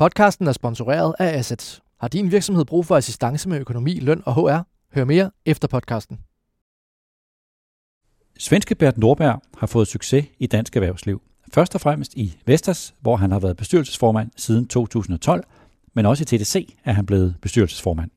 Podcasten er sponsoreret af Assets. Har din virksomhed brug for assistance med økonomi, løn og HR? Hør mere efter podcasten. Svenske Bert Nordberg har fået succes i dansk erhvervsliv. Først og fremmest i Vestas, hvor han har været bestyrelsesformand siden 2012, men også i TDC er han blevet bestyrelsesformand.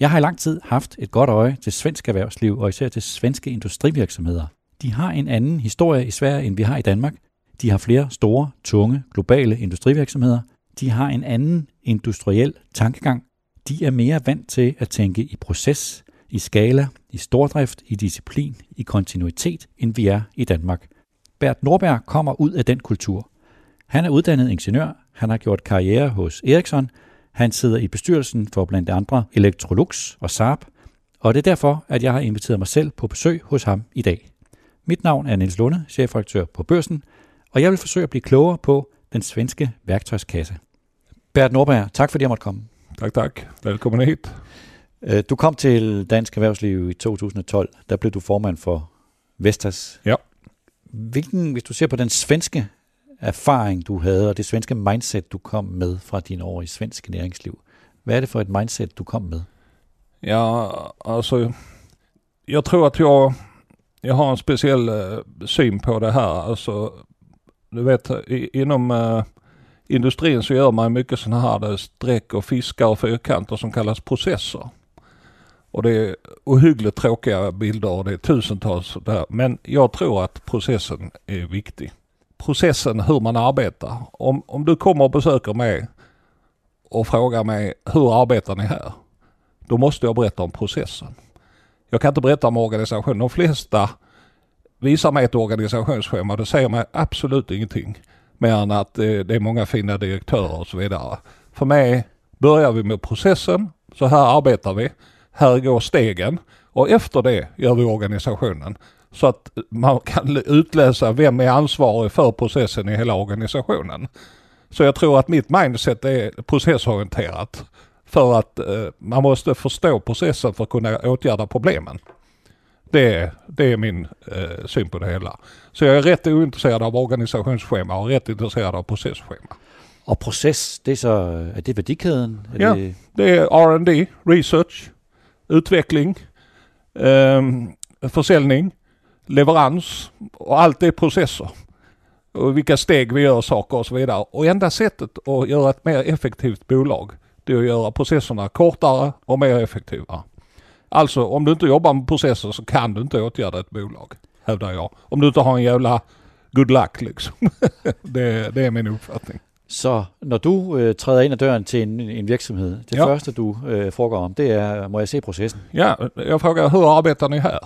Jeg har i lang tid haft et godt øje til svensk erhvervsliv og især til svenske industrivirksomheder. De har en anden historie i Sverige, end vi har i Danmark. De har flere store, tunge, globale industrivirksomheder. De har en anden industriel tankegang. De er mere vant til at tænke i proces, i skala, i stordrift, i disciplin, i kontinuitet, end vi er i Danmark. Bert Norberg kommer ud af den kultur. Han er uddannet ingeniør, han har gjort karriere hos Ericsson, han sidder i bestyrelsen for blandt andre Electrolux og Saab, og det er derfor, at jeg har inviteret mig selv på besøg hos ham i dag. Mit navn er Niels Lunde, chefredaktør på Børsen, og jeg vil forsøge at blive klogere på den svenske værktøjskasse. Bert Norberg, tak fordi jeg måtte komme. Tak, tak. Velkommen hit. Øh, du kom til Dansk Erhvervsliv i 2012. Der blev du formand for Vestas. Ja. Hvilken, hvis du ser på den svenske erfaring, du havde, og det svenske mindset, du kom med fra dine år i svensk næringsliv, hvad er det for et mindset, du kom med? Ja, alltså jag tror att jag, jag har en speciell uh, syn på det här. Alltså, du vet, i, inom uh, industrin så gör man mycket sådana här eh, streck och fiskar och fyrkanter som kallas processer. Och det är ohyggligt tråkiga bilder och det är tusentals där. Men jag tror att processen är viktig. Processen hur man arbetar. Om, om du kommer och besöker mig och frågar mig hur arbetar ni här? Då måste jag berätta om processen. Jag kan inte berätta om organisationen. De flesta visar mig ett organisationsschema. Det säger mig absolut ingenting. Mer än att eh, det är många fina direktörer och så vidare. För mig börjar vi med processen. Så här arbetar vi. Här går stegen. Och efter det gör vi organisationen. Så att man kan utläsa vem är ansvarig för processen i hela organisationen. Så jag tror att mitt mindset är processorienterat. För att eh, man måste förstå processen för att kunna åtgärda problemen. Det, det är min eh, syn på det hela. Så jag är rätt ointresserad av organisationsschema och rätt intresserad av processschema. Og proces, det er så, er det værdikæden? Er Ja, det, det är R&D, research, utveckling, eh, försäljning, leverans och allt det är processer. Och vilka steg vi gör saker och så vidare. Och enda sättet att göra ett mer effektivt bolag det är att göra processerna kortare och mer effektiva. Alltså om du inte jobbar med processer så kan du inte åtgärda ett bolag. Hävdar jag. Om du inte har en jävla good luck liksom. det, det är min uppfattning. Så når du øh, træder ind ad døren til en, en virksomhed, det Ja. første du øh, frågar om, det er, må jeg se processen? Ja, jag frågar hur arbetar ni här?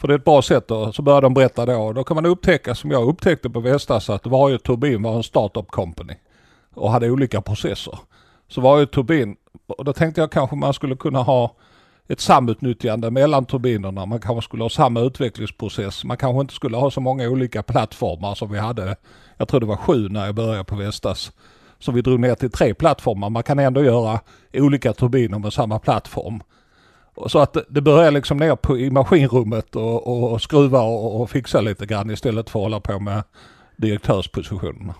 För det är ett bra sätt och så börjar de berätta då. Och då kan man upptäcka, som jag upptäckte på Vestas, att varje turbin var en startup company. Och hade olika processer. Så varje turbin, och då tänkte jag kanske man skulle kunna ha ett samutnyttjande mellan turbinerna. Man kanske skulle ha samma utvecklingsprocess. Man kanske inte skulle ha så många olika plattformar som vi hade. Jag tror det var sju när jag började på Vestas. Så vi drog ner till tre plattformar. Man kan ändå göra olika turbiner med samma plattform. Så att det- börjar liksom ner på, i maskinrummet och, och, och skruva och, och fixa lite grann istället för att hålla på med direktörspositionerna.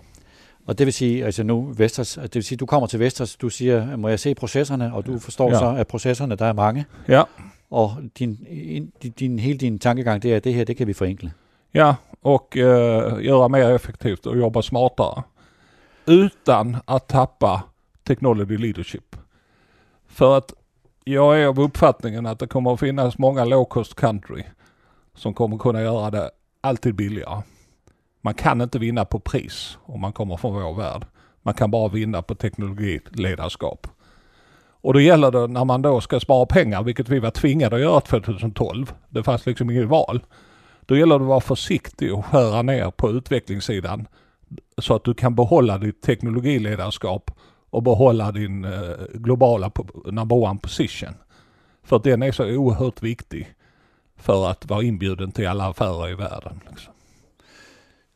Og det vil sige, altså nu Vestas, det vil sige, du kommer til Vestas, du siger, må jeg se processerne, og du forstår Ja. så, at processerne, der er mange, Ja, og din, din, din, hele din tankegang, det er, at det her, det kan vi forenkle. ja och eh, göra mer effektivt och jobba smartare. Utan att tappa technology leadership. För att jag är av uppfattningen att det kommer att finnas många low cost country som kommer kunna göra det alltid billigare. Man kan inte vinna på pris om man kommer från vår värld. Man kan bara vinna på teknologiledarskap. Och då gäller det när man då ska spara pengar, vilket vi var tvingade att göra 2012. Det fanns liksom inget val. Då gäller det att vara försiktig och skära ner på utvecklingssidan så att du kan behålla ditt teknologiledarskap och behålla din eh, globala number one position. För att den är så oerhört viktig för att vara inbjuden till alla affärer i världen. Liksom.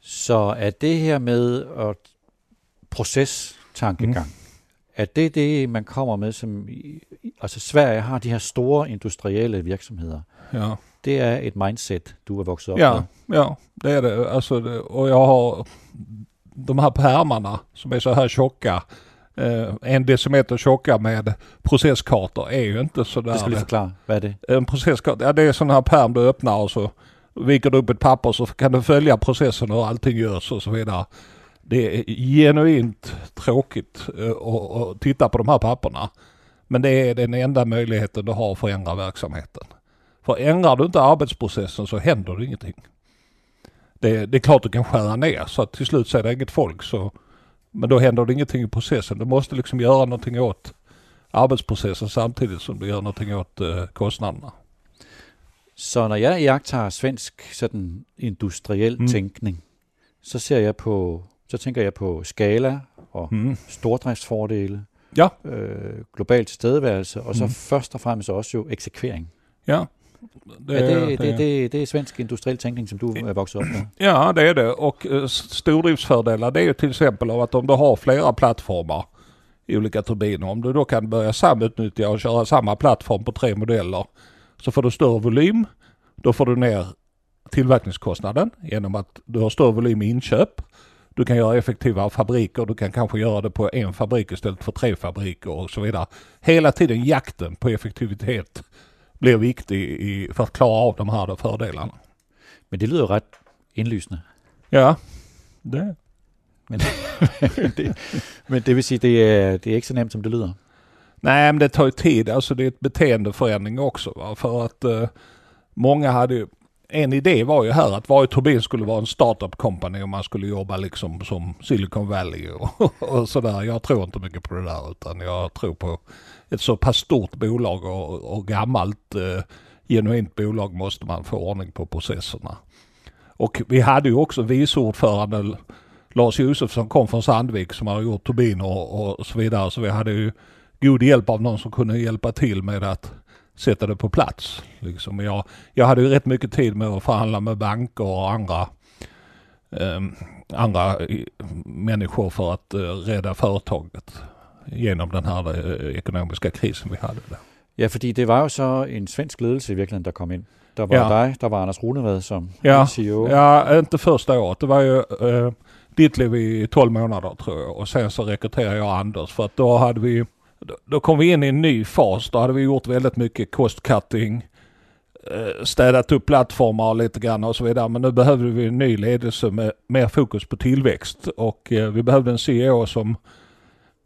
Så er det her med at proces-tankegang, mm. er det det, man kommer med, som, altså Sverige har de her store industrielle virksomheder. Ja. Det er et mindset, du er vokset op Ja, med. ja, det är det. Alltså, det, och jag har de här pärmarna som är så här tjocka. eh, en decimeter tjocka med processkartor är ju inte sådär. Det skulle du förklara. Vad är det? En processkarta, ja det är sån här pärm du öppnar och så viker du upp ett papper så kan du följa processen och hur allting görs och så vidare. Det är genuint tråkigt eh, att titta på de här papperna. Men det är den enda möjligheten du har att förändra verksamheten. För ändrar du inte arbetsprocessen så händer det ingenting. Det, det är klart du kan skära ner så att till slut så är det inget folk så men då händer det ingenting i processen. Du måste liksom göra någonting åt arbetsprocessen samtidigt som du gör någonting åt eh, kostnaderna. Så når jeg iagtager svensk sådan industriel Mm. tænkning, så ser jeg på, så tænker jeg på skala og Mm. stordriftsfordele, Ja. øh, global tilstedeværelse, og så Mm. først og fremmest også jo eksekvering. Ja. Det, er det, det, det, det er svensk industriel tænkning, som du er vokset op med. Ja, det är det. Och eh, stordriftsfördelar det är ju till exempel av att om du har flera plattformar i olika turbiner, om du då kan börja samutnyttja och köra samma plattform på tre modeller så får du större volym. Då får du ner tillverkningskostnaden genom att du har större volym i inköp. Du kan göra effektivare fabriker, du kan kanske göra det på en fabrik istället för tre fabriker och så vidare. Hela tiden jakten på effektivitet blir viktig för att klara av de här fördelarna. Men det lyder jo ret indlysende. Ja, det Men, men, det, men det vil sige, det er, det er ikke så nemt, som det lyder. Nej, men det tar ju tid. Alltså det är ett beteendeförändring också. Va? För att eh, många hade ju... En idé var ju här att varje turbin skulle vara en startup company och man skulle jobba liksom som Silicon Valley och, och sådär. Jag tror inte mycket på det där utan jag tror på ett så pass stort bolag och, och gammalt eh, genuint bolag måste man få ordning på processerna. Och vi hade ju också vice ordförande Lars Josefsson kom från Sandvik som har gjort turbiner och, och så vidare. Så vi hade ju god hjälp av någon som kunde hjälpa till med att sätta det på plats. Liksom jag, jag hade ju rätt mycket tid med att förhandla med banker och andra, ehm, andra i- människor för att eh, rädda företaget genom den här eh, ekonomiska krisen vi hade där. Ja, fordi det var jo så en svensk ledelse i virkeligheden, der kom ind. Der var Ja. ja. dig, der var Anders Runevad som Ja. CEO. Ja, inte första året. Det var ju eh, Ditlev i 12 månader tror jag. Och sen så rekryterade jag Anders för att då hade vi, då, då kom vi in i en ny fas. Då hade vi gjort väldigt mycket cost cutting, eh, städat upp plattformar lite grann och så vidare. Men nu behövde vi en ny ledelse med mer fokus på tillväxt. Och eh, vi behövde en CEO som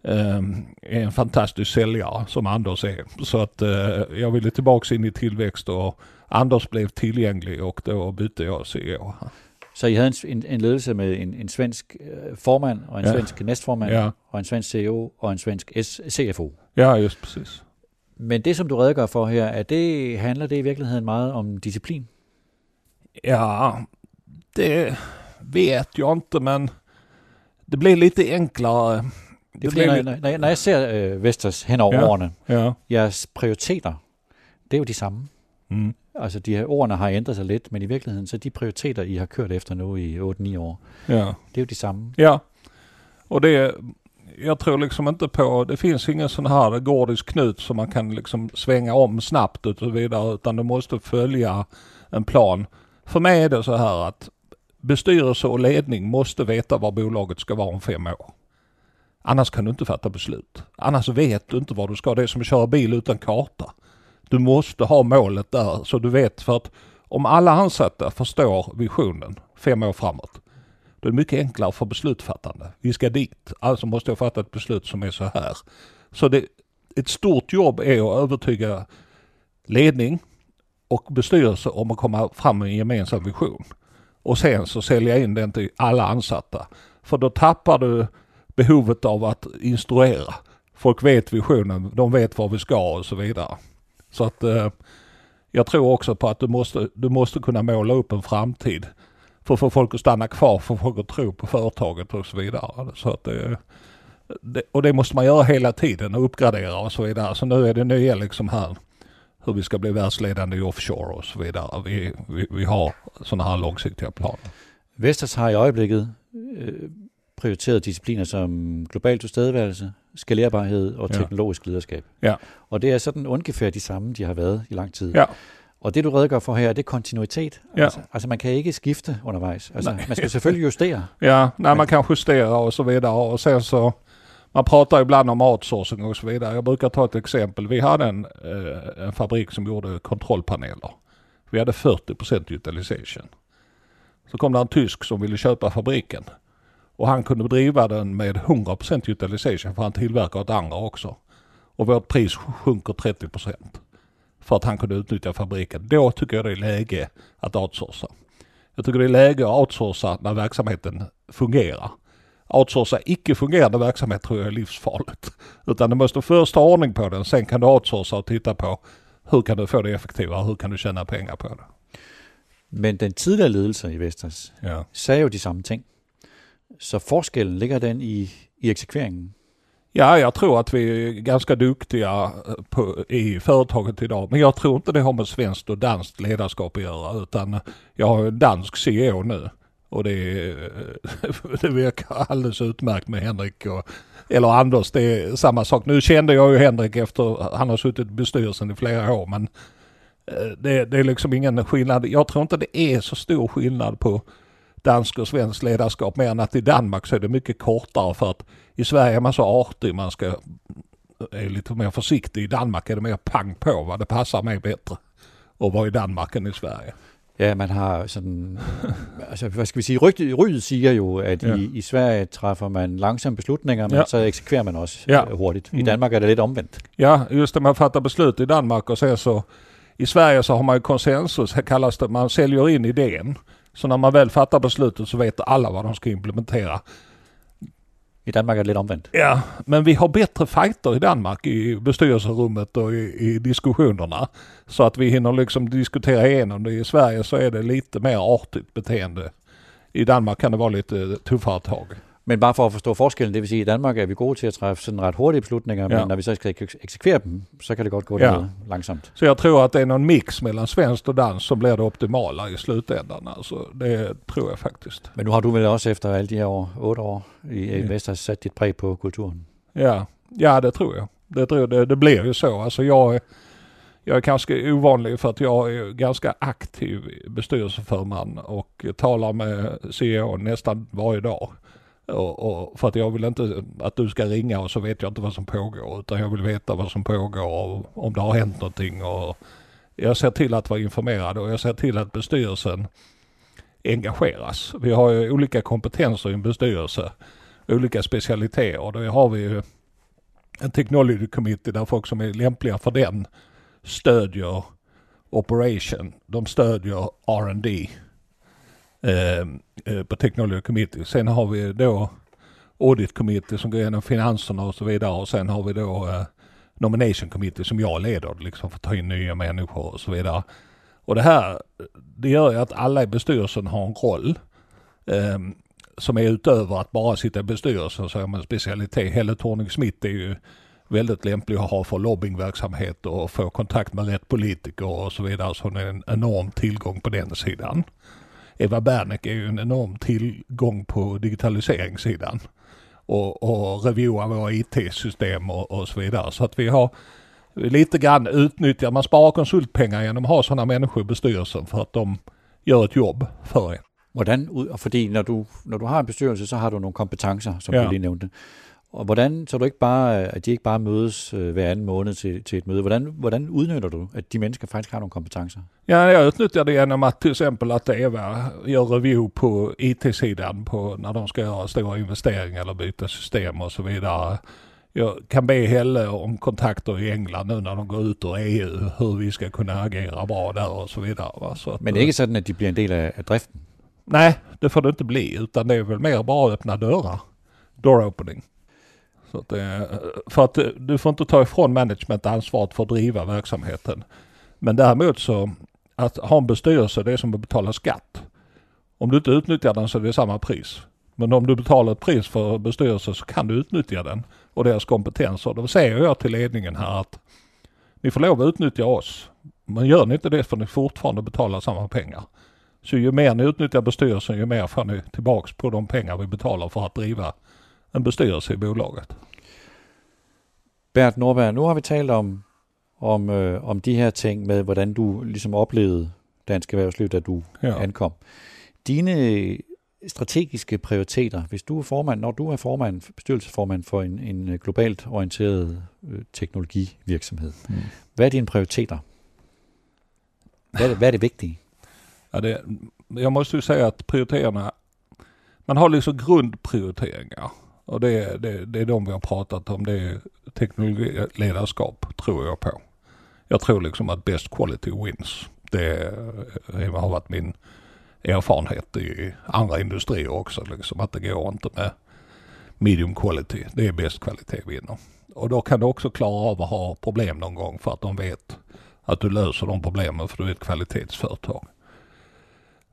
eh, är en fantastisk säljare som Anders är. Så att jag ville tillbaks in i tillväxt och Anders blev tillgänglig och då bytte jag CEO. Så I havde en, en, ledelse med en, en svensk øh, formand, og en Ja. svensk næstformand, Ja, og en svensk CEO, og en svensk S- CFO. ja just precis. Men det, som du redegør for her, er det, handler det i virkeligheden meget om disciplin? Ja, det vet jag inte men det blir lite enklere. Det er fordi, når, når, når jeg- ser øh, Vestas hen over ja. årene, Ja. jeres prioriteter, det er jo de samme. Mm. Altså, de her ordene har ændret sig lidt, men i virkeligheden, så de prioriteter, I har kørt efter nu i 8-9 år, Ja. det er jo de samme. ja. Och det, jag tror liksom inte på, det finns ingen sån här gordisk knut som man kan liksom svänga om snabbt och så vidare utan du måste följa en plan. För mig är det så här att bestyrelse och ledning måste veta var bolaget ska vara om fem år. Annars kan du inte fatta beslut. Annars vet du inte var du ska. Det är som att köra bil utan karta. Du måste ha målet där så du vet för att om alla ansatta förstår visionen fem år framåt då är det mycket enklare för beslutsfattande. Vi ska dit, alltså måste jag fatta ett beslut som är så här. Så det, ett stort jobb är att övertyga ledning och bestyrelse om att komma fram med en gemensam vision. Och sen så sälja in den till alla ansatta. För då tappar du behovet av att instruera. Folk vet visionen, de vet var vi ska och så vidare. Så att eh, jag tror också på att du måste, du måste kunna måla upp en framtid för att få folk att stanna kvar, för folk att tro på företaget och så vidare. Så att det, det, och det måste man göra hela tiden och uppgradera och så vidare. Så nu är det nya liksom här hur vi ska bli världsledande i offshore och så vidare. Vi, vi, vi har sådana här långsiktiga planer. Vestas har i ögonblicket eh, prioriteret discipliner som global tilstedeværelse, skalerbarhed og Ja. teknologisk lederskab. Ja. Og det er sådan ungefær de samme, de har været i lang tid. Ja. Og det, du redegør for her, det er kontinuitet. Ja. Altså, altså man kan ikke skifte undervejs. Altså, Nej. man skal selvfølgelig justere. Ja, Men- man kan justera och så vidare och sen så man pratar ibland om outsourcing och så vidare. Jag brukar ta ett exempel. Vi hade en, eh, en fabrik som gjorde kontrollpaneler. Vi hade 40% utilization. Så kom det en tysk som ville köpa fabriken. Och han kunde driva den med 100% utilization för han tillverkar åt andra också. Och vårt pris sjunker 30%. För att han kunde utnyttja fabriken. Då tycker jag det är läge att outsourca. Jag tycker det är läge att outsourca när verksamheten fungerar. Outsourca icke fungerande verksamhet tror jag är livsfarligt. Utan du måste först ha ordning på den, sen kan du outsourca och titta på hur kan du få det effektivare, hur kan du tjäna pengar på det. Men den tidligere ledelse i Vestas Ja. sagde jo de samme ting. Så forskellen ligger den i, i exekveringen? Ja, jag tror att vi är ganska duktiga eh, på, i företaget idag. Men jag tror inte det har med svenskt och danskt ledarskap att göra. Utan jag har en dansk CEO nu. Och det, eh, det verkar alldeles utmärkt med Henrik och, eller Anders. Det är samma sak. Nu kände jag ju Henrik efter, han har suttit i bestyrelsen i flera år. Men eh, det, det är liksom ingen skillnad. Jag tror inte det är så stor skillnad på dansk och svensk ledarskap. Mer än att i Danmark så är det mycket kortare för att i Sverige är man så artig, man ska är lite mer försiktig. I Danmark är det mer pang på, vad det passar mig bättre att vara i Danmark än i Sverige. Ja, man har sådan, altså hvad skal vi sige, rygtet, rygtet siger jo, at Ja. i, i Sverige træffer man langsomme beslutninger, men Ja. så eksekverer man også Ja. ja. hurtigt. I Mm. Danmark er det lidt omvendt. Ja, just det, man fattar beslut i Danmark och sen så i Sverige så har man ju konsensus, här kallas det, man säljer in idén. Så när man väl fattar beslutet så vet alla vad de ska implementera. I Danmark er det lidt omvendt. Ja, men vi har bättre fighter i Danmark i bestyrelserummet och i, i diskussionerna. Så att vi hinner liksom diskutera igenom det. I Sverige så är det lite mer artigt beteende. I Danmark kan det vara lite tuffare tag. Men bare for at forstå forskellen, det vil sige, at i Danmark er vi gode til at træffe sådan ret hurtige beslutninger, Ja. men når vi så skal ek- eksekvere dem, så kan det godt gå Ja. langsomt. Så jag tror att det är någon mix mellan svenskt och danskt som blir det optimala i slutändan. Alltså, det tror jag faktiskt. Men nu har du vel også efter alle de her år, otte år i. Vestas sat dit præg på kulturen. Ja, ja det tror jag. Det, tror. Det, det blir ju så. Alltså jag, jag är ganska ovanlig för att jag är ganska aktiv bestyrelseförman och talar med CEO nästan varje dag. Och, och för att jag vill inte att du ska ringa och så vet jag inte vad som pågår utan jag vill veta vad som pågår och om det har hänt någonting. Och jag ser till att vara informerad och jag ser till att bestyrelsen engageras. Vi har ju olika kompetenser i en bestyrelse, olika specialiteter och då har vi ju en technology committee där folk som är lämpliga för den stödjer operation. De stödjer R&D Eh, eh, på technology committee. Sen har vi då audit committee som går igenom finanserna och så vidare och sen har vi då eh, nomination committee som jag leder liksom för att ta in nya människor och så vidare. Och det här, det gör ju att alla i bestyrelsen har en roll. Eh, som är utöver att bara sitta i bestyrelsen så är man specialitet. Helle Thorning Smith är ju väldigt lämplig att ha för lobbyingverksamhet och få kontakt med rätt politiker och så vidare. Så hon är en enorm tillgång på den sidan. Eva Bernek är ju en enorm tillgång på digitaliseringssidan. Och, och reviewa våra IT-system och, och så vidare. Så att vi har lite grann utnyttjat, man sparar konsultpengar genom att ha sådana människor i bestyrelsen för att de gör ett jobb för en. Hvordan, ud- fordi når du, når du har en bestyrelse, så har du nogle kompetencer, som ja. du lige nævnte. Og hvordan, så du ikke bare, at de ikke bare mødes øh, hver anden måned til, til et møde, hvordan, hvordan udnytter du, at de mennesker faktisk har nogle kompetencer? Ja, jag utnyttjar det genom att till exempel att Eva gör review på IT-sidan på när de ska göra stora investeringar eller byta system och så vidare. Jag kan be Helle om kontakter i England nu när de går ut ur EU, hur vi ska kunna agera bra där och så vidare. Så att, Men det er ikke sådan, at de bliver en del af, af driften. Nej, det får det inte bli, utan det är väl mer bara att öppna dörrar. Door opening. Så att det, för att du får inte ta ifrån management ansvaret för att driva verksamheten. Men däremot så, att ha en bestyrelse det är som att betala skatt. Om du inte utnyttjar den så är det samma pris. Men om du betalar ett pris för bestyrelsen så kan du utnyttja den och deras kompetenser. Då säger jag till ledningen här att ni får lov att utnyttja oss. Men gör ni inte det får ni fortfarande betala samma pengar. Så ju mer ni utnyttjar bestyrelsen ju mer får ni tillbaks på de pengar vi betalar för att driva en bestyrelse i bolaget. Bert Nordberg, nu har vi talt om, om, øh, om de her ting med, hvordan du ligesom oplevede dansk erhvervsliv, da du Ja. ankom. Dine strategiske prioriteter. Hvis du er formand, når du er formand, bestyrelsesformand for en, en øh, globalt orienteret øh, teknologivirksomhed, mm. hvad er dine prioriteter? Hvad er det, hvad er det vigtige? Ja, det, jag måste ju säga att prioriteringarna, man har liksom grundprioriteringar. Och det, det, det är de vi har pratat om. Det är teknologiledarskap, tror jag på. Jag tror liksom att best quality wins. Det har varit min erfarenhet i andra industrier också. Liksom, att det går inte med medium quality. Det är bäst kvalitet vinner. Och då kan du också klara av att ha problem någon gång för att de vet att du löser de problemen för du är ett kvalitetsföretag.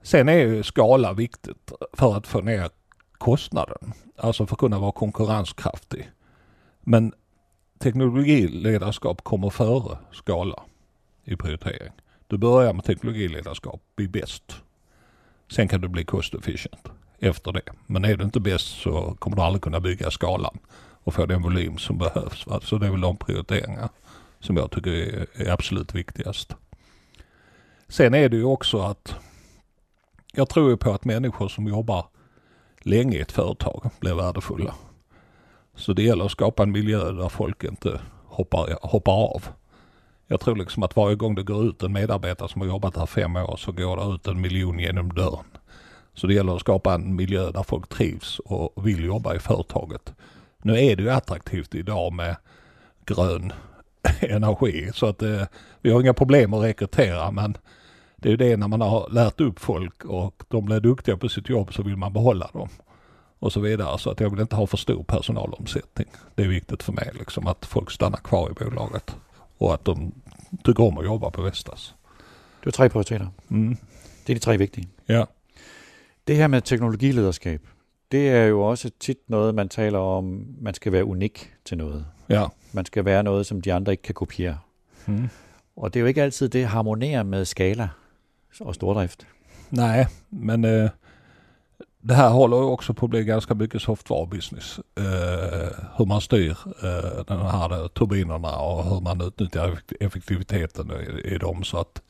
Sen är ju skala viktigt för att få ner kostnaden. Alltså för att kunna vara konkurrenskraftig. Men teknologiledarskap kommer före skala i prioritering. Du börjar med teknologiledarskap, bli bäst. Sen kan du bli cost efficient efter det. Men är du inte bäst så kommer du aldrig kunna bygga skalan och få den volym som behövs. Va? Så det är väl de prioriteringar som jag tycker är, är absolut viktigast. Sen är det ju också att jag tror ju på att människor som jobbar länge i ett företag blir värdefulla. Så det gäller att skapa en miljö där folk inte hoppar, hoppar av. Jag tror liksom att varje gång det går ut en medarbetare som har jobbat här fem år så går det ut en miljon genom dörren. Så det gäller att skapa en miljö där folk trivs och vill jobba i företaget. Nu är det ju attraktivt idag med grön energi så att eh, vi har inga problem att rekrytera men det är ju det när man har lärt upp folk och de blir duktiga på sitt jobb så vill man behålla dem. Och så vidare. Så att jag vill inte ha för stor personalomsättning. Det är viktigt för mig liksom att folk stannar kvar i bolaget. Och att de tycker om att jobba på Vestas. Du har tre prioriteter. Mm. Det er de tre vigtige. Ja. Det her med teknologilederskab, det er jo også tit noget, man taler om, man skal være unik til noget. Ja. Man skal være noget, som de andre ikke kan kopiere. Mm. Og det er jo ikke altid, det harmonerer med skala och stordrift. Nej, men eh, det här håller också på att bli ganska mycket software business. Eh, hur man styr eh, den här turbinerna och hur man utnyttjar effektiviteten i, i dem. Så att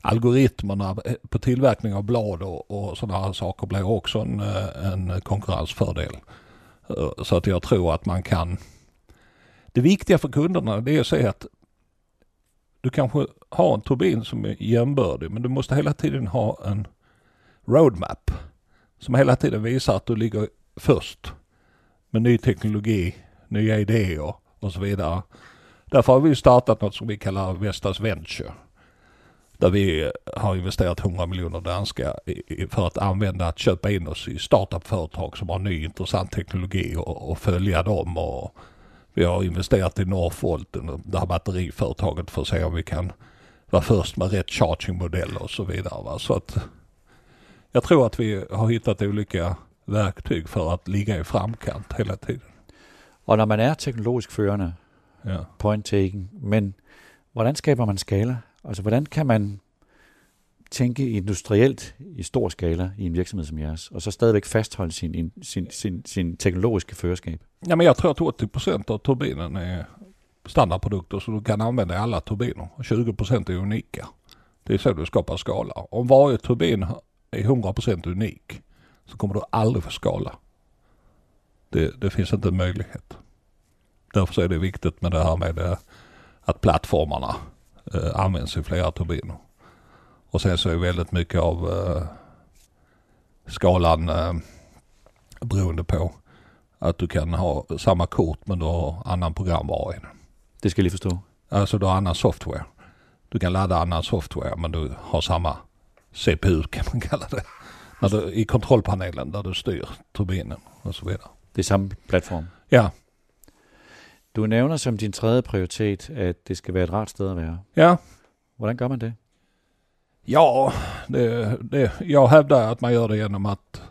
algoritmerna eh, på tillverkning av blad och, och sådana här saker blir också en, eh, en konkurrensfördel. Eh, så att jag tror att man kan... Det viktiga för kunderna det är att se att du kanske har en turbin som är jämbördig men du måste hela tiden ha en roadmap som hela tiden visar att du ligger först med ny teknologi, nya idéer och så vidare. Därför har vi startat något som vi kallar Vestas Venture. Där vi har investerat 100 miljoner danska för att använda att köpa in oss i startup-företag som har ny intressant teknologi och, och följa dem. Och vi har investerat i Northvolt, det här batteriföretaget för att se om vi kan vara först med rätt chargingmodell och så vidare. Va? Så att jag tror att vi har hittat olika verktyg för att ligga i framkant hela tiden. Og når man er teknologisk førende, Ja. point taken, men hvordan skaber man skala? Altså, hvordan kan man tænke industrielt i stor skala i en virksomhed som jeres, og så stadigvæk fastholde sin, sin, sin, sin teknologiske førerskab? Jamen jeg jag tror att 80% av turbinen är standardprodukter så du kan använda i alla turbiner. 20% är unika. Det är så du skapar skala. Om varje turbin är 100% unik så kommer du aldrig få skala. Det, det finns inte en möjlighet. Därför är det viktigt med det här med det, att plattformarna eh, øh, används i flera turbiner. Och sen så är väldigt mycket av eh, skalan eh, beroende på att du kan ha samma kort men du har annan programvara i den. Det skal jeg lige forstå. Alltså du har annan software. Du kan ladda annan software men du har samma CPU kan man kalla det. När du, I kontrollpanelen där du styr turbinen och så vidare. Det er samme platform. Ja, Du nævner som din tredje prioritet, at det skal være et rart sted at være. ja, Hvordan gør man det? Ja. Det, det, jag hävdar att man gör det genom att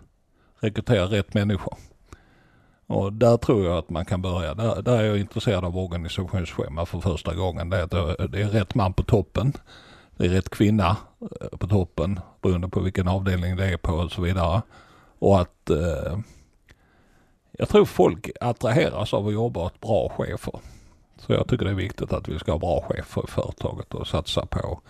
rekrytera rätt människor. Och där tror jag att man kan börja. Där, där är jag intresserad av organisationsschema för första gången. Det är, det är rätt man på toppen. Det är rätt kvinna eh, på toppen beroende på vilken avdelning det är på och så vidare. Och att eh, jag tror folk attraheras av att jobba åt bra chefer. Så jag tycker det är viktigt att vi ska ha bra chefer i företaget och satsa på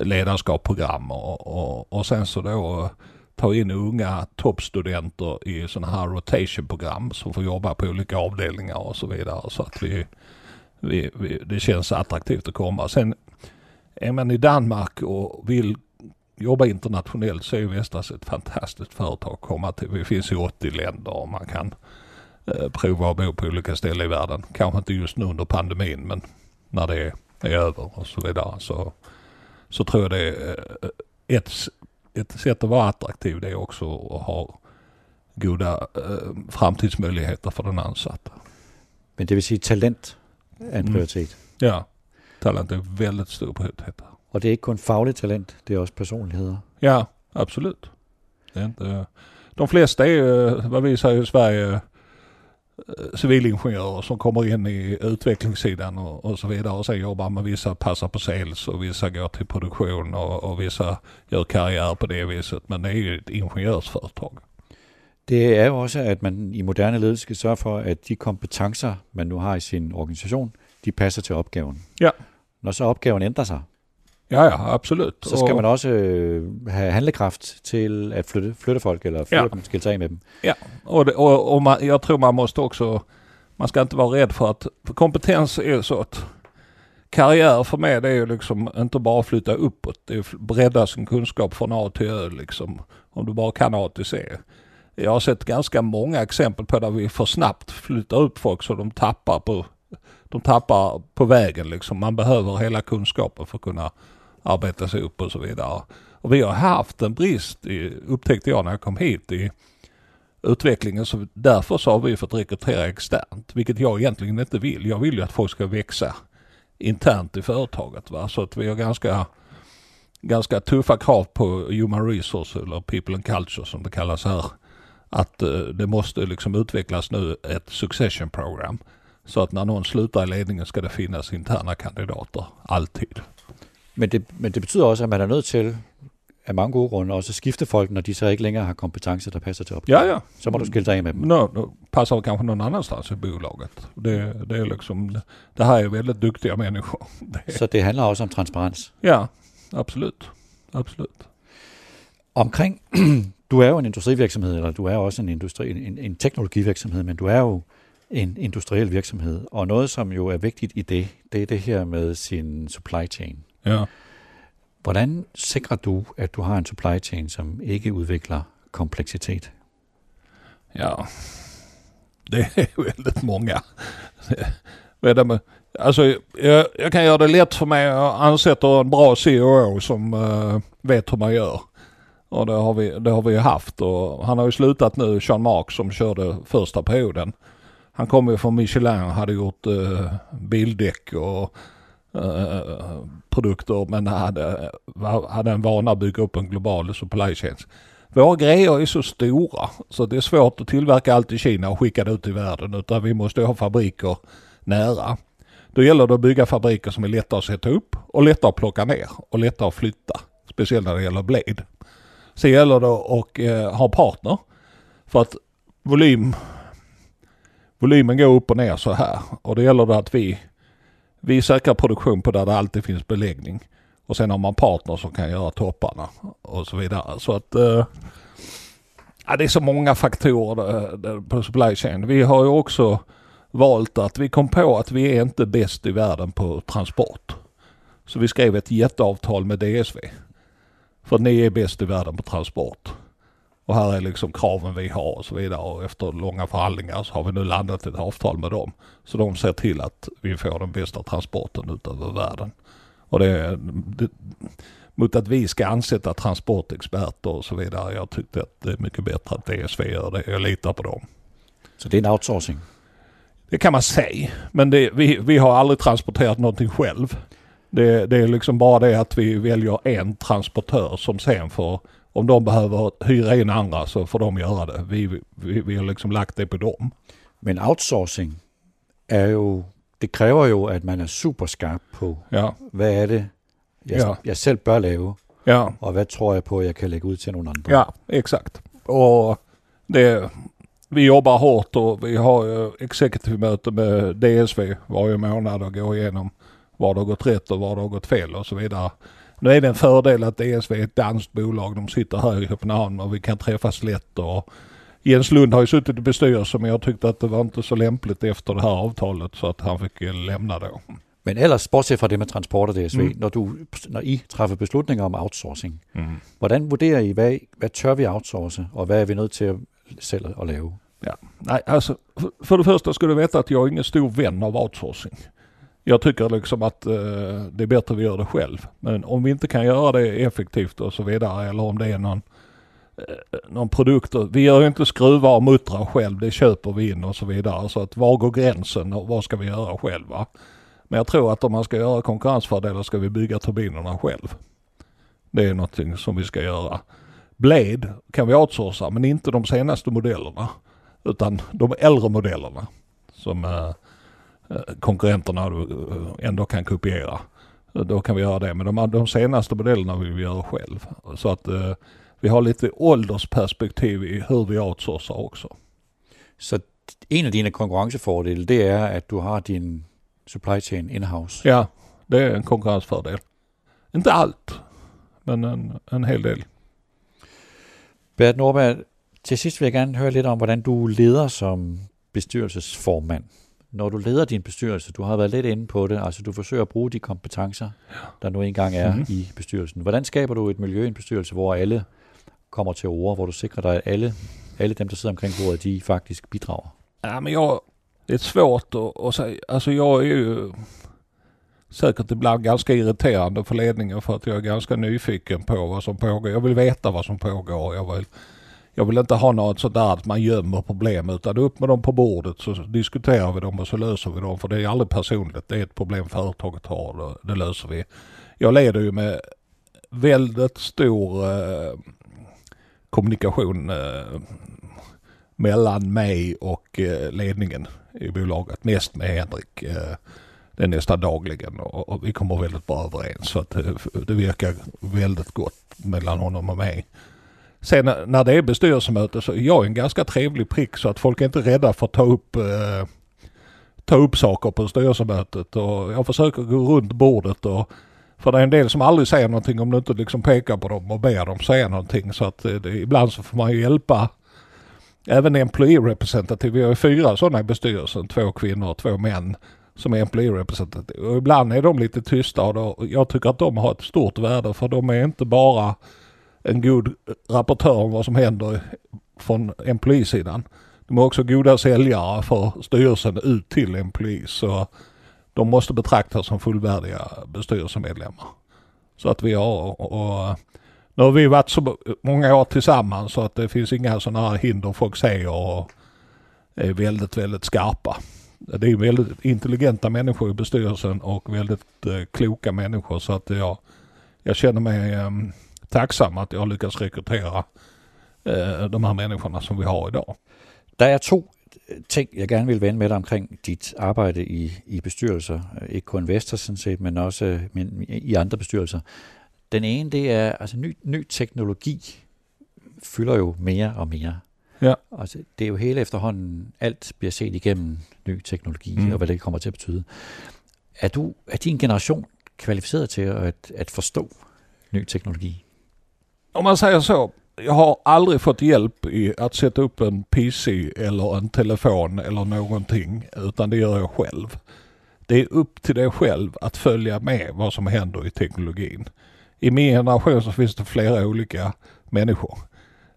ledarskapsprogram och, och, och sen så då ta in unga toppstudenter i sådana här rotationprogram som får jobba på olika avdelningar och så vidare. Så att vi, vi, vi, det känns attraktivt att komma. Sen är man i Danmark och vill jobba internationellt så är Vestas ett fantastiskt företag att komma till. Vi finns i 80 länder och man kan eh, prova att bo på olika ställen i världen. Kanske inte just nu under pandemin men när det är, är över och så vidare så, så tror jag det är eh, ett, ett sätt att vara attraktiv det är också att ha goda eh, framtidsmöjligheter för den ansatta. Men det vill säga talent är en Mm. prioritet. Ja, talent är väldigt stor prioritet. Och det är inte kun fagligt talent, det är också personligheder. Ja, absolut. Det är inte, de flesta är vad vi säger i Sverige, civilingenjörer som kommer in i utvecklingssidan och, och så vidare. Och sen jobbar med vissa passar på sales och vissa går till produktion och, och vissa gör karriär på det viset. Men det är ju ett ingenjörsföretag. Det är jo også, at man i moderne ledelse skal sørge for, at de kompetencer, man nu har i sin organisation, de passer til opgaven. Ja. Når så opgaven ændrer sig, Ja, ja, absolut. så skal man også øh, have handlekraft til at flytte, flytte folk, eller flytte Ja. ja. dem, skille sig af med dem. Och, det, och, och man, jag tror man måste också, man ska inte vara rädd för att, för kompetens är så att karriär för mig det är ju liksom inte bara flytta uppåt, det är bredda sin kunskap från A till Ö liksom. Om du bara kan A till C. Jag har sett ganska många exempel på där vi för snabbt flyttar upp folk så de tappar på, de tappar på vägen liksom. Man behöver hela kunskapen för att kunna arbeta sig upp och så vidare. Och vi har haft en brist, i, upptäckte jag när jag kom hit, i utvecklingen. Så därför så har vi fått rekrytera externt, vilket jag egentligen inte vill. Jag vill ju att folk ska växa internt i företaget. Va? Så att vi har ganska, ganska tuffa krav på human resource eller people and culture som det kallas här. Att uh, det måste liksom utvecklas nu ett succession program. Så att när någon slutar i ledningen ska det finnas interna kandidater, alltid. Men det, men det betyder også, at man er nødt til af mange gode grunde også at skifte folk, når de så ikke længere har kompetencer, der passer til opgaven. Ja, ja. Så må du skille dig med dem. Nå, då passar det kanske någon annanstans i bolaget. Det, det är liksom, det här är väldigt duktiga människor. Det, Så det handler også om transparens. ja, absolut. Absolut. Omkring, du er jo en industrivirksomhed, eller du er også en, industri, en, en teknologivirksomhed, men du er jo en industriel virksomhed. Og noget, som jo er vigtigt i det, det er det her med sin supply chain. Ja. Hvordan sikrer du, at du har en supply chain, som ikke udvikler kompleksitet? Ja, det är väldigt många. Alltså, jag, jag kan göra det lätt för mig. Jag ansätter en bra CEO som eh, vet hur man gör. Och det har, vi, det har vi haft. Och han har ju slutat nu, Sean Mark som körde första perioden. Han kom ju från Michelin och hade gjort uh, bildäck och eh, produkter men hade, hade en vana att bygga upp en global supply chain. Våra grejer är så stora så det är svårt att tillverka allt i Kina och skicka det ut i världen utan vi måste ha fabriker nära. Då gäller det att bygga fabriker som är lätta att sätta upp och lätta att plocka ner och lätta att flytta. Speciellt när det gäller Blade. Sen gäller det att eh, ha partner. För att volym, volymen går upp och ner så här. Och det gäller det att vi, vi söker produktion på där det alltid finns beläggning. Och sen har man partner som kan göra topparna och så vidare. Så att eh, ja, det är så många faktorer där, där på supply chain. Vi har ju också valt att vi kom på att vi är inte bäst i världen på transport. Så vi skrev ett jätteavtal med DSV. För ni är bäst i världen på transport. Och här är liksom kraven vi har och så vidare. Och efter långa förhandlingar så har vi nu landat ett avtal med dem. Så de ser till att vi får den bästa transporten utöver världen. Och det är det, mot att vi ska ansätta transportexperter och så vidare. Jag tyckte att det är mycket bättre att DSV gör det. Jag litar på dem. Så det er en outsourcing. Det kan man säga. Men det, vi, vi har aldrig transporterat någonting själv. Det, det är liksom bara det att vi väljer en transportör som sen får, om de behöver hyra in andra så får de göra det. Vi, vi, vi har liksom lagt det på dem. Men outsourcing er jo, det kræver jo, at man er super skarp på, Ja, hvad er det, jeg, Ja. jeg selv bør lave, ja, og hvad tror jeg på, jeg kan lægge ud til nogle andre. ja, exakt. Och det, vi jobbar hårt och vi har ju executive-möte med DSV varje månad och går igenom var det har gått rätt och var det har gått fel och så vidare. Nu är det en fördel att DSV är ett danskt bolag. De sitter här i Köpenhamn och vi kan träffas lätt. Och Jens Lund har ju suttit i bestyrelsen men jag tyckte att det var inte så lämpligt efter det här avtalet så att han fick lämna då. Men ellers, bortset fra det med transport og DSV, mm. når, du, når I træffer beslutninger om outsourcing, Mm. hvordan vurderer I, hvad, hvad tør vi outsource, og hvad er vi nødt til at selv at lave? Ja, nej för- för det första ska du veta att jag är ingen stor vän av outsourcing. Jag tycker liksom att eh, det är bättre vi gör det själv. Men om vi inte kan göra det effektivt och så vidare eller om det är någon, eh, någon produkt. Vi gör ju inte skruvar och muttrar själv, det köper vi in och så vidare. Så att var går gränsen och vad ska vi göra själva? Men jag tror att om man ska göra konkurrensfördelar ska vi bygga turbinerna själv. Det är någonting som vi ska göra. Blade kan vi outsourca men inte de senaste modellerna. Utan de äldre modellerna som eh, konkurrenterna då, eh, ändå kan kopiera. Eh, Då kan vi göra det. Men de, de senaste modellerna vill vi göra själv. Så att eh, vi har lite åldersperspektiv i hur vi outsourcar också. Så en af dine konkurrencefordele, det er, at du har din supply chain in-house. Ja, det är en konkurrensfördel. Inte allt, men en, en hel del. Bert Norberg, til sidst vil jeg gerne høre lidt om, hvordan du leder som bestyrelsesformand. Når du leder din bestyrelse, du har været lidt inde på det, altså du forsøger at bruge de kompetencer, der nu engang er Mhm. mm-hmm. i bestyrelsen. Hvordan skaber du et miljø i en bestyrelse, hvor alle kommer til ord, hvor du sikrer dig, at alle, alle dem, der sidder omkring bordet, de faktisk bidrager? Ja, men jag, det är svårt att, att säga. Alltså jag är ju säkert ibland ganska irriterande för ledningen för att jag är ganska nyfiken på vad som pågår. Jag vill veta vad som pågår. Jag vill, jag vill inte ha något sådär att man gömmer problem utan upp med dem på bordet så diskuterar vi dem och så löser vi dem. För det är aldrig personligt. Det är ett problem företaget har. och det löser vi. Jag leder ju med väldigt stor eh, kommunikation eh, mellan mig och eh, ledningen i bolaget. Mest med Henrik. Eh, det är nästan dagligen och, och vi kommer väldigt bra överens. Så att det, det verkar väldigt gott mellan honom och mig. Sen när- det är bestyrelsemöte så är jag en ganska trevlig prick så att folk är inte rädda för att ta upp, eh, ta upp saker på styrelsemötet. Och jag försöker gå runt bordet och för det är en del som aldrig säger någonting om du inte liksom pekar på dem och ber dem säga någonting. Så att eh, det, ibland så får man ju hjälpa även employee representative. Vi har ju fyra sådana i bestyrelsen. Två kvinnor och två män som är employee representative. Och ibland är de lite tysta och då, jag tycker att de har ett stort värde för de är inte bara en god rapportör om vad som händer från employee-sidan. De är också goda säljare för styrelsen ut till employees. Så de måste betraktas som fullvärdiga bestyrelsemedlemmar. Så att vi har, och, nu har vi varit så många år tillsammans så att det finns inga sådana här hinder folk säger och är väldigt, väldigt skarpa. Det är väldigt intelligenta människor i bestyrelsen och väldigt eh, kloka människor så att jag, jag känner mig ehm, eh, tacksam att jag lyckats rekrytera eh, de här människorna som vi har idag. Der er to ting, jeg gerne vil vende med dig omkring dit arbejde i, i bestyrelser. Ikke kun Vestas sådan set, men også øh, men i andre bestyrelser. Den ene, det er, altså ny, ny teknologi fylder jo mere og mere. Ja. Altså, det er jo hele efterhånden, alt bliver set igennem ny teknologi, Mm. mm. og hvad det kommer til at betyde. Er, du, er din generation kvalificeret til at, at forstå ny teknologi? Om man säger så, jag har aldrig fått hjälp i att sätta upp en PC eller en telefon eller någonting, utan det gör jag själv. Det är upp till dig själv att följa med vad som händer i teknologin. I min generation så finns det flera olika människor.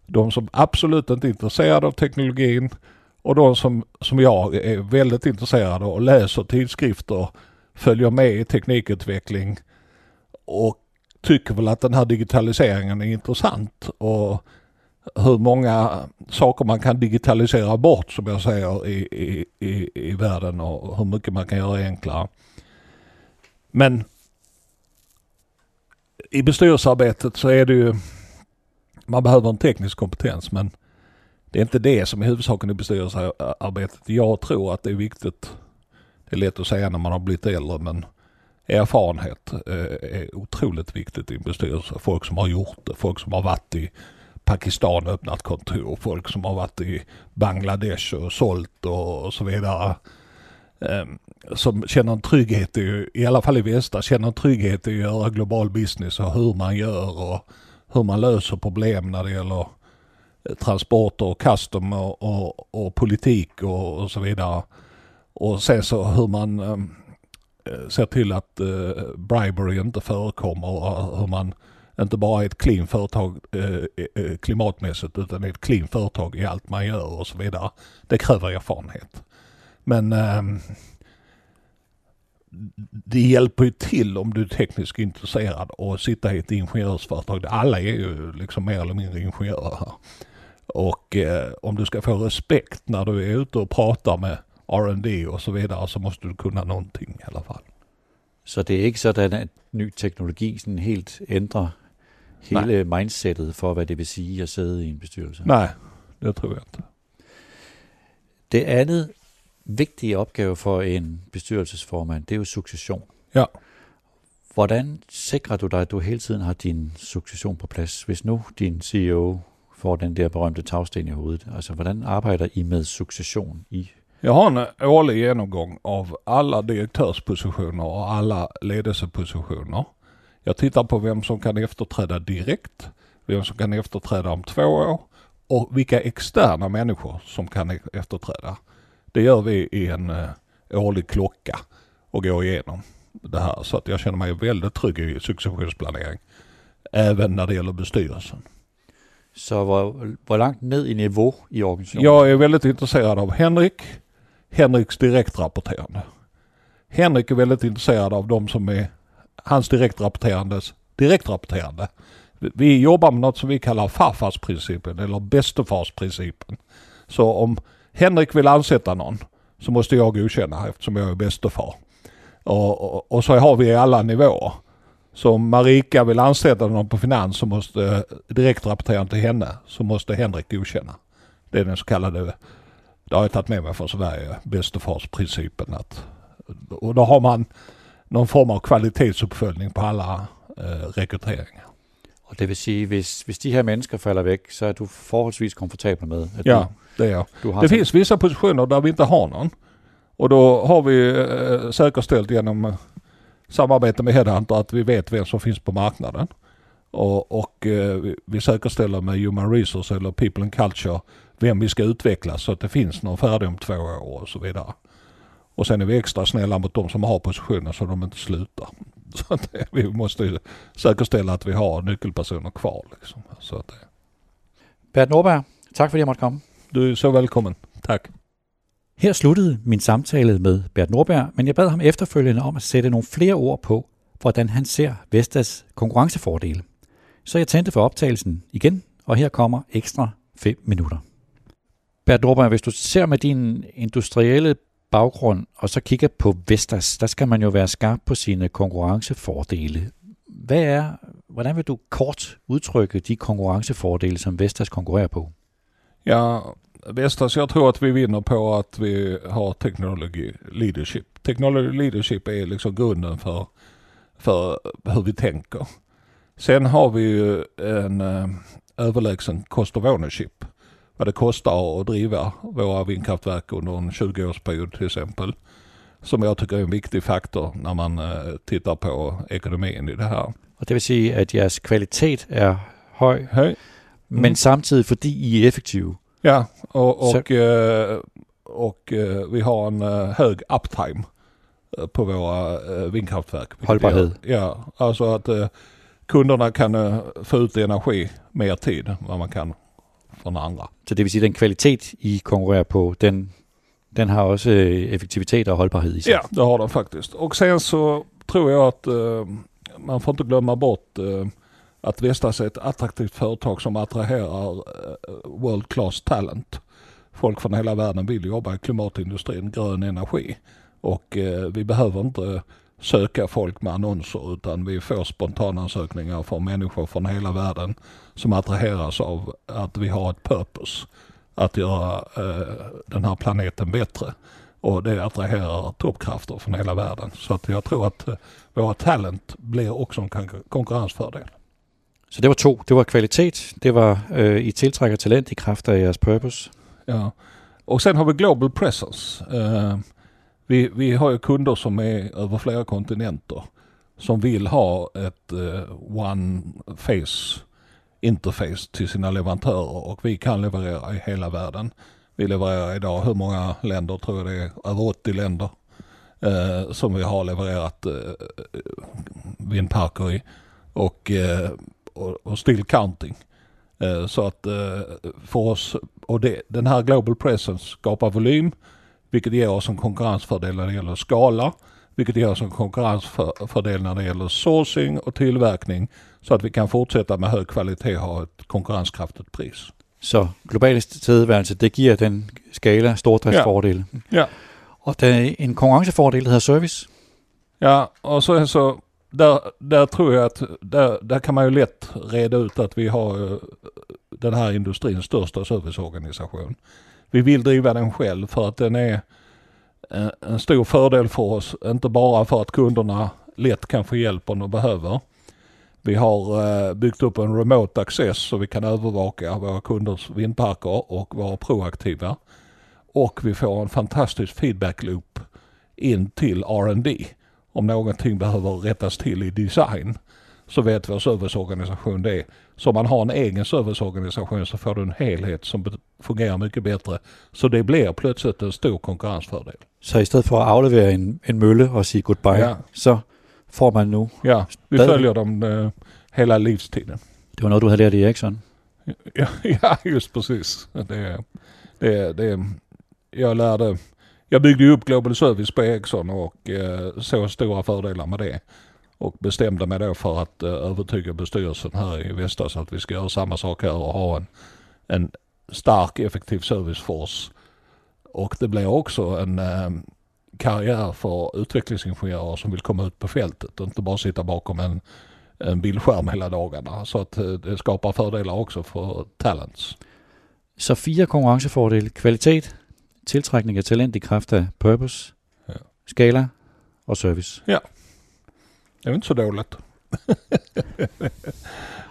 De som absolut inte är intresserade av teknologin och de som, som jag är väldigt intresserade och läser tidskrifter, följer med i teknikutveckling och tycker väl att den här digitaliseringen är intressant och hur många saker man kan digitalisera bort som jag säger i, i, i, i världen och hur mycket man kan göra enklare. Men i bestyrelsearbetet så är det ju, man behöver en teknisk kompetens men det är inte det som är huvudsaken i bestyrelsearbetet. Jag tror att det är viktigt, det är lätt att säga när man har blivit äldre men erfarenhet eh, är otroligt viktigt i en bestyrelse. Folk som har gjort det, folk som har varit i Pakistan och öppnat kontor, folk som har varit i Bangladesh och sålt och, så vidare. Ehm, som känner en trygghet i, i alla fall i västra, känner en trygghet i att göra global business och hur man gör och hur man löser problem när det gäller eh, transporter och custom och, och, och politik och, och, så vidare. Och sen så hur man ehm, Eh, ser till att eh, bribery inte förekommer och eh, hur man inte bara är ett clean företag eh, eh, eh klimatmässigt utan är ett clean företag i allt man gör och så vidare. Det kräver erfarenhet. Men eh, det hjälper ju till om du är tekniskt intresserad och sitta i ett ingenjörsföretag. Alla är ju liksom mer eller mindre ingenjörer här. Och eh, om du ska få respekt när du är ute och pratar med R&D och så vidare så måste du kunna någonting i alla fall. Så det är inte så att ny teknologi sådan helt ändrar hela Nej. mindsetet för vad det vill säga att sitta i en bestyrelse? Nej, det tror jag inte. Det andet vigtige opgave for en bestyrelsesformand, det er jo succession. Ja. Hvordan sikrer du dig, at du hele tiden har din succession på plads, hvis nu din CEO får den der berømte tagsten i hovedet? Altså, hvordan arbejder I med succession i jag har en årlig genomgång av alla direktörspositioner och alla ledelsepositioner. Jag tittar på vem som kan efterträda direkt, vem som kan efterträda om två år och vilka externa människor som kan efterträda. Det gör vi i en eh, årlig klocka och går igenom det här. Så att jag känner mig väldigt trygg i successionsplanering. Även när det gäller bestyrelsen. Så vad långt ned i nivå i organisationen? Jag är väldigt intresserad av Henrik, Henriks direktrapporterande. Henrik är väldigt intresserad av de som är hans direktrapporterandes direktrapporterande. Vi jobbar med något som vi kallar farfarsprincipen eller bästefarsprincipen. Så om Henrik vill ansätta någon så måste jag godkänna eftersom jag är bästefar. Och, och, och, så har vi alla nivåer. Så om Marika vill anställa någon på finans så måste eh, direkt rapportera till henne så måste Henrik godkänna. Det är den så kallade, det har jag tagit med mig från Sverige, bästefarsprincipen. Och då har man någon form av kvalitetsuppföljning på alla eh, rekryteringar. Och det vill säga, hvis, hvis de här människorna faller väck så är du förhållandevis komfortabel med att ja. du det är jag. Det finns vissa positioner där vi inte har någon. Och då har vi eh, säkerställt genom eh, samarbete med Headhunter att vi vet vem som finns på marknaden. Och, och eh, vi säkerställer med Human Resource eller People and Culture vem vi ska utveckla så att det finns någon färdig om två år och så vidare. Och sen är vi extra snälla mot de som har positioner så de inte slutar. Så att vi måste säkerställa att vi har nyckelpersoner kvar. Liksom. Så att, Bert Norberg, tack för att jag måtte komma. Du er så velkommen. Tak. Her sluttede min samtale med Bert Nordberg, men jeg bad ham efterfølgende om at sætte nogle flere ord på, hvordan han ser Vestas konkurrencefordele. Så jeg tændte for optagelsen igen, og her kommer ekstra 5 minutter. Bert Nordberg, hvis du ser med din industrielle baggrund, og så kigger på Vestas, der skal man jo være skarp på sine konkurrencefordele. Hvad er, hvordan vil du kort udtrykke de konkurrencefordele, som Vestas konkurrerer på? Ja, Vestas, jag tror att vi vinner på att vi har technology leadership. Technology leadership är liksom grunden för, för hur vi tänker. Sen har vi ju en øh, eh, överlägsen cost of ownership. Vad det kostar att driva våra vindkraftverk under en 20-årsperiod till exempel. Som jag tycker är en viktig faktor när man eh, tittar på ekonomin i det här. Och det vill säga att deras kvalitet är hög. hög. Mm. Men samtidigt för I är effektiva. Ja, och, och, eh, och eh, vi har en hög uptime på våra vindkraftverk. Hållbarhet. Ja, alltså att kunderna kan få ut energi mer tid än vad man kan från andra. Så det vill säga den kvalitet I konkurrerar på, den, den har också effektivitet och hållbarhet i sig? Ja, det har den faktiskt. Och sen så tror jag att uh, man får inte glömma bort uh, att Vestas är ett attraktivt företag som attraherar eh, world class talent. Folk från hela världen vill jobba i klimatindustrin, grön energi. Och eh, vi behöver inte söka folk med annonser utan vi får spontanansökningar från människor från hela världen som attraheras av att vi har ett purpose. Att göra eh, den här planeten bättre. Och det attraherar toppkrafter från hela världen. Så att jag tror att eh, våra talent blir också en konkurrensfördel. Så det var to. Det var kvalitet, det var øh, I tiltrækker talent i kraft af jeres purpose. Ja, och sen har vi global presence. Uh, vi, vi har ju kunder som är över flera kontinenter som vill ha ett eh, one face interface till sina leverantörer och vi kan leverera i hela världen. Vi levererar idag, hur många länder tror jag det är? Över 80 länder eh, som vi har levererat eh, vindparker i. Och, eh, och, och still counting. Eh, så att eh, för oss, och det, den här Global Presence skapar volym, vilket ger oss en konkurrensfördel när det gäller skala, vilket ger oss en konkurrensfördel när det gäller sourcing och tillverkning, så att vi kan fortsätta med hög kvalitet och ha ett konkurrenskraftigt pris. Så global tilstedeværelse, det giver den skala stordriftsfordel. Ja. ja. Och det är en konkurrensfordel, der hedder service. Ja, och så, så där, där tror jag att där, där kan man ju lätt reda ut att vi har eh, den här industrins största serviceorganisation. Vi vill driva den själv för att den är eh, en stor fördel för oss. Inte bara för att kunderna lätt kan få hjälp om de behöver. Vi har eh, byggt upp en remote access så vi kan övervaka våra kunders vindparker och vara proaktiva. Och vi får en fantastisk feedback loop in till R&D om någonting behöver rättas till i design så vet vår serviceorganisation det. Så om man har en egen serviceorganisation så får du en helhet som fungerar mycket bättre. Så det blir plötsligt en stor konkurrensfördel. Så istället för att avlevera en, en mølle och säga goodbye ja. så får man nu... Ja, vi följer dem uh, hela livstiden. Det var något du hade lärt i Ericsson? Ja, ja just precis. Det, det, det, jag lärde jag byggde upp Global Service på Ericsson och eh, såg stora fördelar med det. Och bestämde mig då för att eh, övertyga bestyrelsen här i Vestas att vi ska göra samma sak här och ha en, en stark effektiv serviceforce. Och det blir också en eh, karriär för utvecklingsingenjörer som vill komma ut på fältet och inte bara sitta bakom en, en bildskärm hela dagarna. Så att eh, det skapar fördelar också för talents. Så fyra konkurrensfördelar, kvalitet, tiltrækning af talent i kraft af purpose, ja. skala och service. Ja, det är inte så dåligt.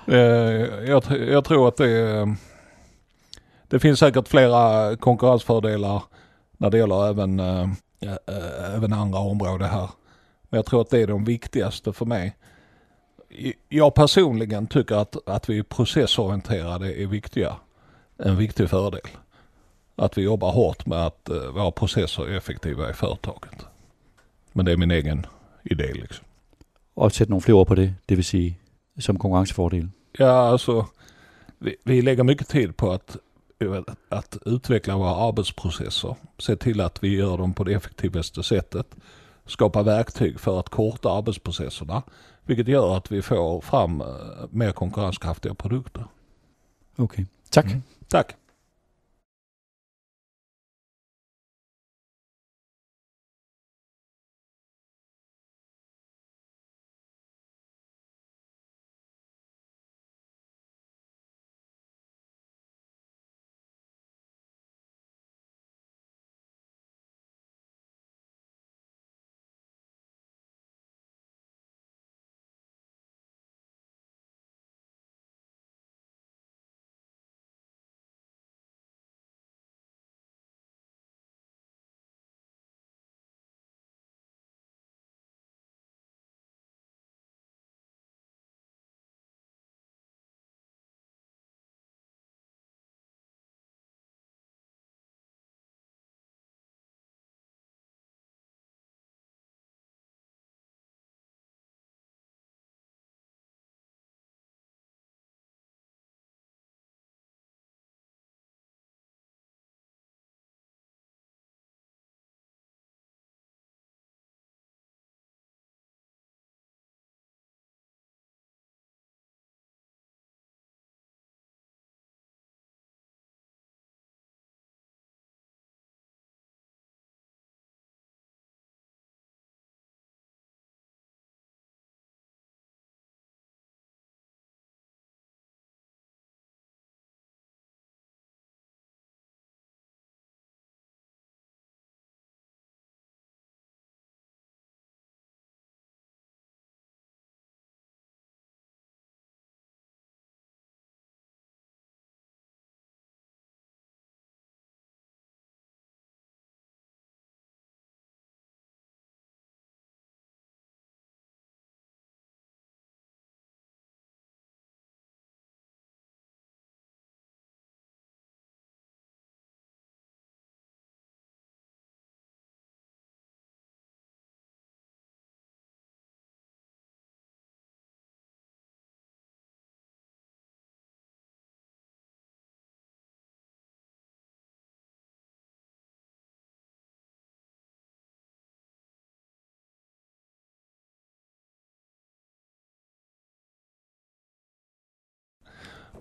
Eh, jag, jag tror att det, det finns säkert flera konkurrensfördelar när det gäller även, äh, även andra områden här. Men jag tror att det är de viktigaste för mig. Jag personligen tycker att, att vi processorienterade är viktiga. En viktig fördel att vi jobbar hårt med att eh, våra processer är effektiva i företaget. Men det är min egen idé liksom. Och sätta några fler ord på det, det vill säga som konkurrensfördel? Ja, alltså vi, vi lägger mycket tid på att, att utveckla våra arbetsprocesser. Se till att vi gör dem på det effektivaste sättet. Skapa verktyg för att korta arbetsprocesserna. Vilket gör att vi får fram uh, mer konkurrenskraftiga produkter. Okej, okay. tack. Mm. Tack.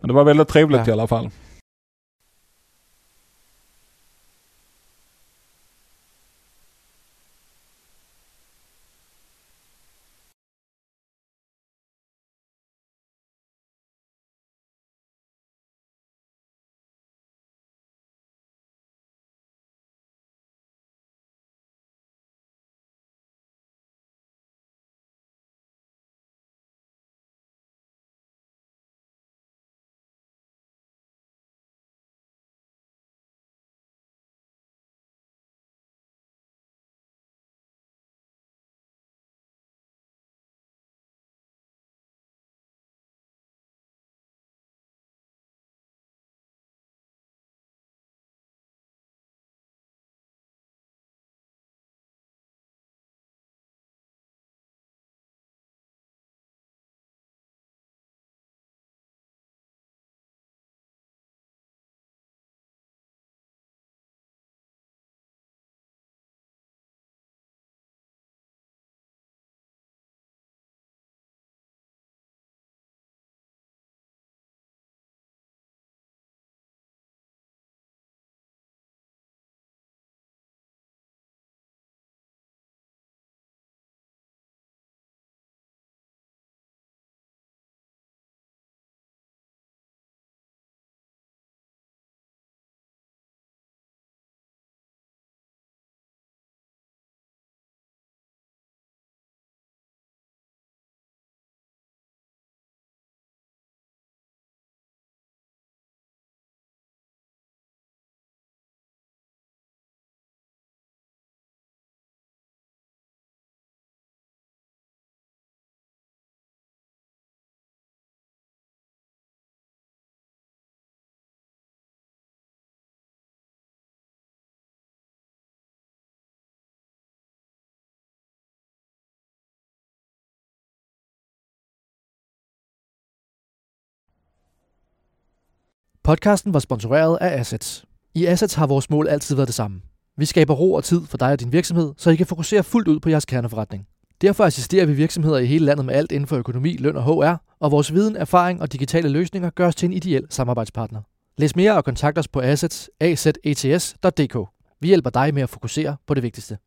Men det var väldigt trevligt Ja. i alla fall. Podcasten var sponsoreret af Assets. I Assets har vores mål altid været det samme. Vi skaber ro og tid for dig og din virksomhed, så I kan fokusere fuldt ud på jeres kerneforretning. Derfor assisterer vi virksomheder i hele landet med alt inden for økonomi, løn og HR, og vores viden, erfaring og digitale løsninger gør os til en ideel samarbejdspartner. Læs mere og kontakt os på assets, azets.dk. Vi hjælper dig med at fokusere på det vigtigste.